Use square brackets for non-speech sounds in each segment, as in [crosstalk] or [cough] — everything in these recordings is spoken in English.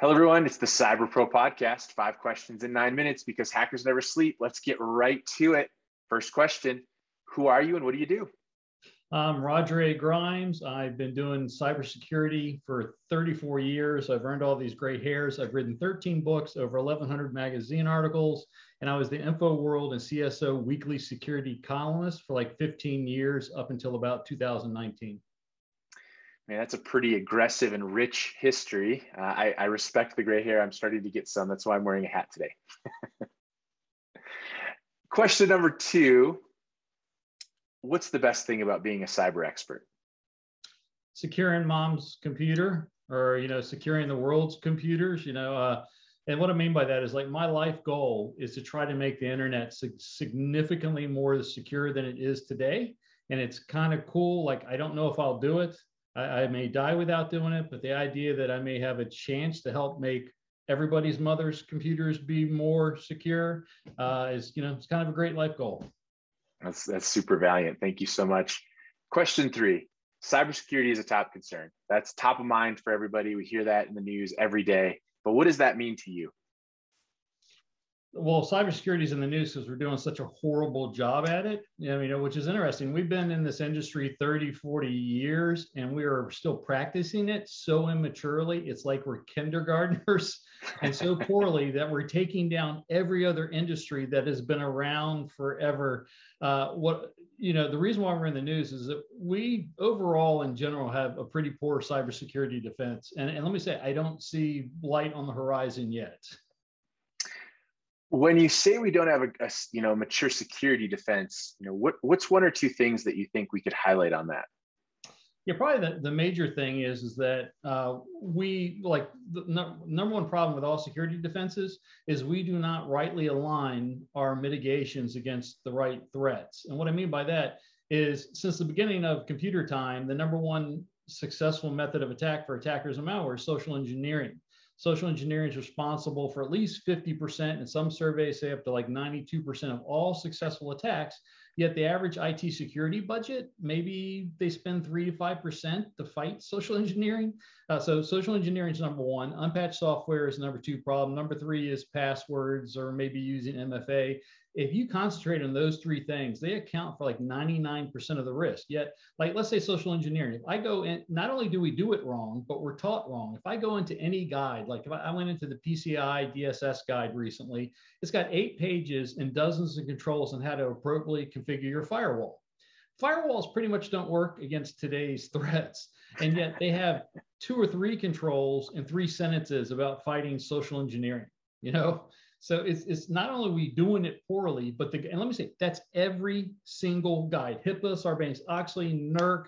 Hello, everyone. It's the Cyber Pro Podcast. Five questions in nine minutes because hackers never sleep. Let's get right to it. First question Who are you and what do you do? I'm Roger A. Grimes. I've been doing cybersecurity for 34 years. I've earned all these gray hairs. I've written 13 books, over 1,100 magazine articles, and I was the InfoWorld and CSO weekly security columnist for like 15 years up until about 2019. Man, that's a pretty aggressive and rich history. Uh, I, I respect the gray hair. I'm starting to get some. That's why I'm wearing a hat today. [laughs] Question number two what's the best thing about being a cyber expert? Securing mom's computer or, you know, securing the world's computers, you know, uh, and what I mean by that is like my life goal is to try to make the internet significantly more secure than it is today. And it's kind of cool. Like, I don't know if I'll do it. I, I may die without doing it, but the idea that I may have a chance to help make everybody's mother's computers be more secure uh, is, you know, it's kind of a great life goal. That's that's super valiant. Thank you so much. Question three: Cybersecurity is a top concern. That's top of mind for everybody. We hear that in the news every day. But what does that mean to you? Well, cybersecurity is in the news because we're doing such a horrible job at it. You know, which is interesting. We've been in this industry 30, 40 years and we are still practicing it so immaturely. It's like we're kindergartners [laughs] and so poorly that we're taking down every other industry that has been around forever. Uh, what you know, the reason why we're in the news is that we overall in general have a pretty poor cybersecurity defense. And, and let me say, I don't see light on the horizon yet when you say we don't have a, a, you know mature security defense you know what what's one or two things that you think we could highlight on that? Yeah probably the, the major thing is is that uh, we like the no, number one problem with all security defenses is we do not rightly align our mitigations against the right threats. And what i mean by that is since the beginning of computer time the number one successful method of attack for attackers and malware is social engineering social engineering is responsible for at least 50%, and some surveys say up to like 92% of all successful attacks. Yet the average IT security budget, maybe they spend three to 5% to fight social engineering. Uh, so social engineering is number one. Unpatched software is number two problem. Number three is passwords or maybe using MFA if you concentrate on those three things, they account for like 99% of the risk. Yet, like let's say social engineering, if I go in, not only do we do it wrong, but we're taught wrong. If I go into any guide, like if I, I went into the PCI DSS guide recently, it's got eight pages and dozens of controls on how to appropriately configure your firewall. Firewalls pretty much don't work against today's [laughs] threats. And yet they have two or three controls and three sentences about fighting social engineering, you know? So it's, it's not only we doing it poorly, but the, and let me say, that's every single guide, HIPAA, Sarbanes-Oxley, NERC,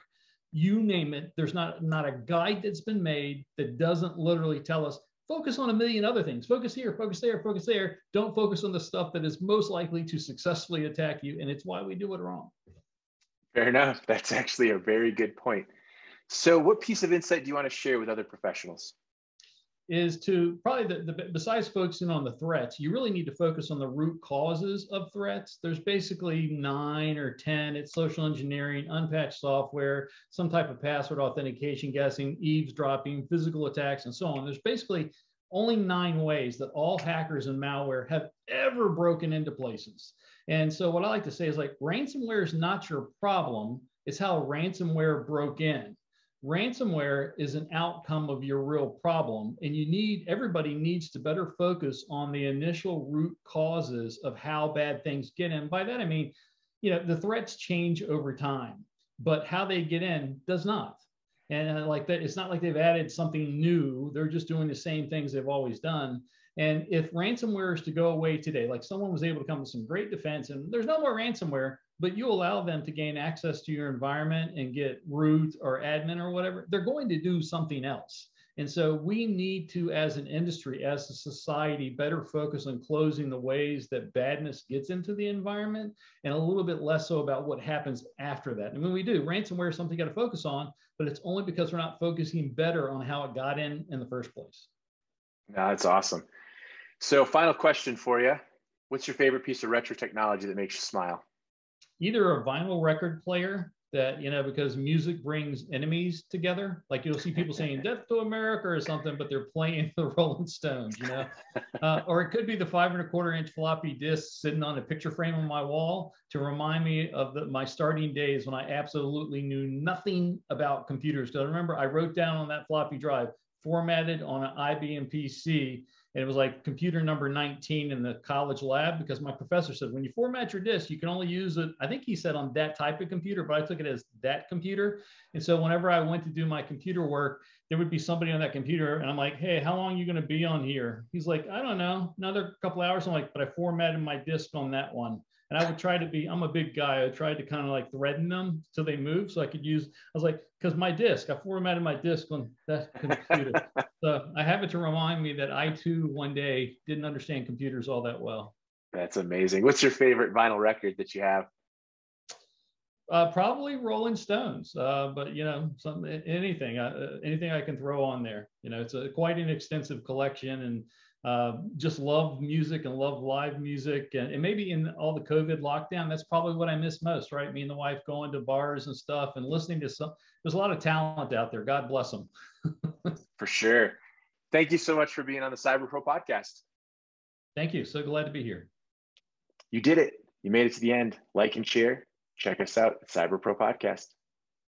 you name it. There's not, not a guide that's been made that doesn't literally tell us, focus on a million other things. Focus here, focus there, focus there. Don't focus on the stuff that is most likely to successfully attack you. And it's why we do it wrong. Fair enough. That's actually a very good point. So what piece of insight do you want to share with other professionals? Is to probably the, the, besides focusing on the threats, you really need to focus on the root causes of threats. There's basically nine or 10. It's social engineering, unpatched software, some type of password authentication guessing, eavesdropping, physical attacks, and so on. There's basically only nine ways that all hackers and malware have ever broken into places. And so what I like to say is like ransomware is not your problem. It's how ransomware broke in ransomware is an outcome of your real problem and you need everybody needs to better focus on the initial root causes of how bad things get in. By that i mean you know the threats change over time but how they get in does not. And uh, like that it's not like they've added something new. They're just doing the same things they've always done. And if ransomware is to go away today like someone was able to come with some great defense and there's no more ransomware but you allow them to gain access to your environment and get root or admin or whatever, they're going to do something else. And so we need to, as an industry, as a society, better focus on closing the ways that badness gets into the environment and a little bit less so about what happens after that. And when we do, ransomware is something you got to focus on, but it's only because we're not focusing better on how it got in in the first place. That's awesome. So, final question for you What's your favorite piece of retro technology that makes you smile? Either a vinyl record player that you know because music brings enemies together. Like you'll see people saying death to america or something but they're playing [laughs] the rolling stones you know? [laughs] Uh, or it could be the five and a quarter inch floppy disk sitting on a picture frame on my wall to remind me of the, my starting days when i absolutely knew nothing about computers. Because i remember i wrote down on that floppy drive formatted on an ibm pc and it was like computer number 19 in the college lab because my professor said when you format your disk you can only use it i think he said on that type of computer but i took it as that computer. And so whenever i went to do my computer work there would be somebody on that computer and i'm like hey how long are you going to be on here? He's like i don't know another couple hours. I'm like but i formatted my disk on that one and I would try to be, I'm a big guy. I tried to kind of like threaten them so they move so I could use, I was like, because my disk, I formatted my disk on that [laughs] computer. so I have it to remind me that I too one day didn't understand computers all that well. That's amazing. What's your favorite vinyl record that you have? Uh, probably Rolling Stones, uh, but you know, some anything, uh, anything I can throw on there. You know, it's a quite an extensive collection, and uh, just love music and love live music. And, and, maybe in all the COVID lockdown, that's probably what I miss most, right? Me and the wife going to bars and stuff and listening to some, there's a lot of talent out there. God bless them. [laughs] for sure. Thank you so much for being on the Cyber Pro podcast. Thank you. So glad to be here. You did it. You made it to the end. Like and share. Check us out at Cyber Pro Podcast.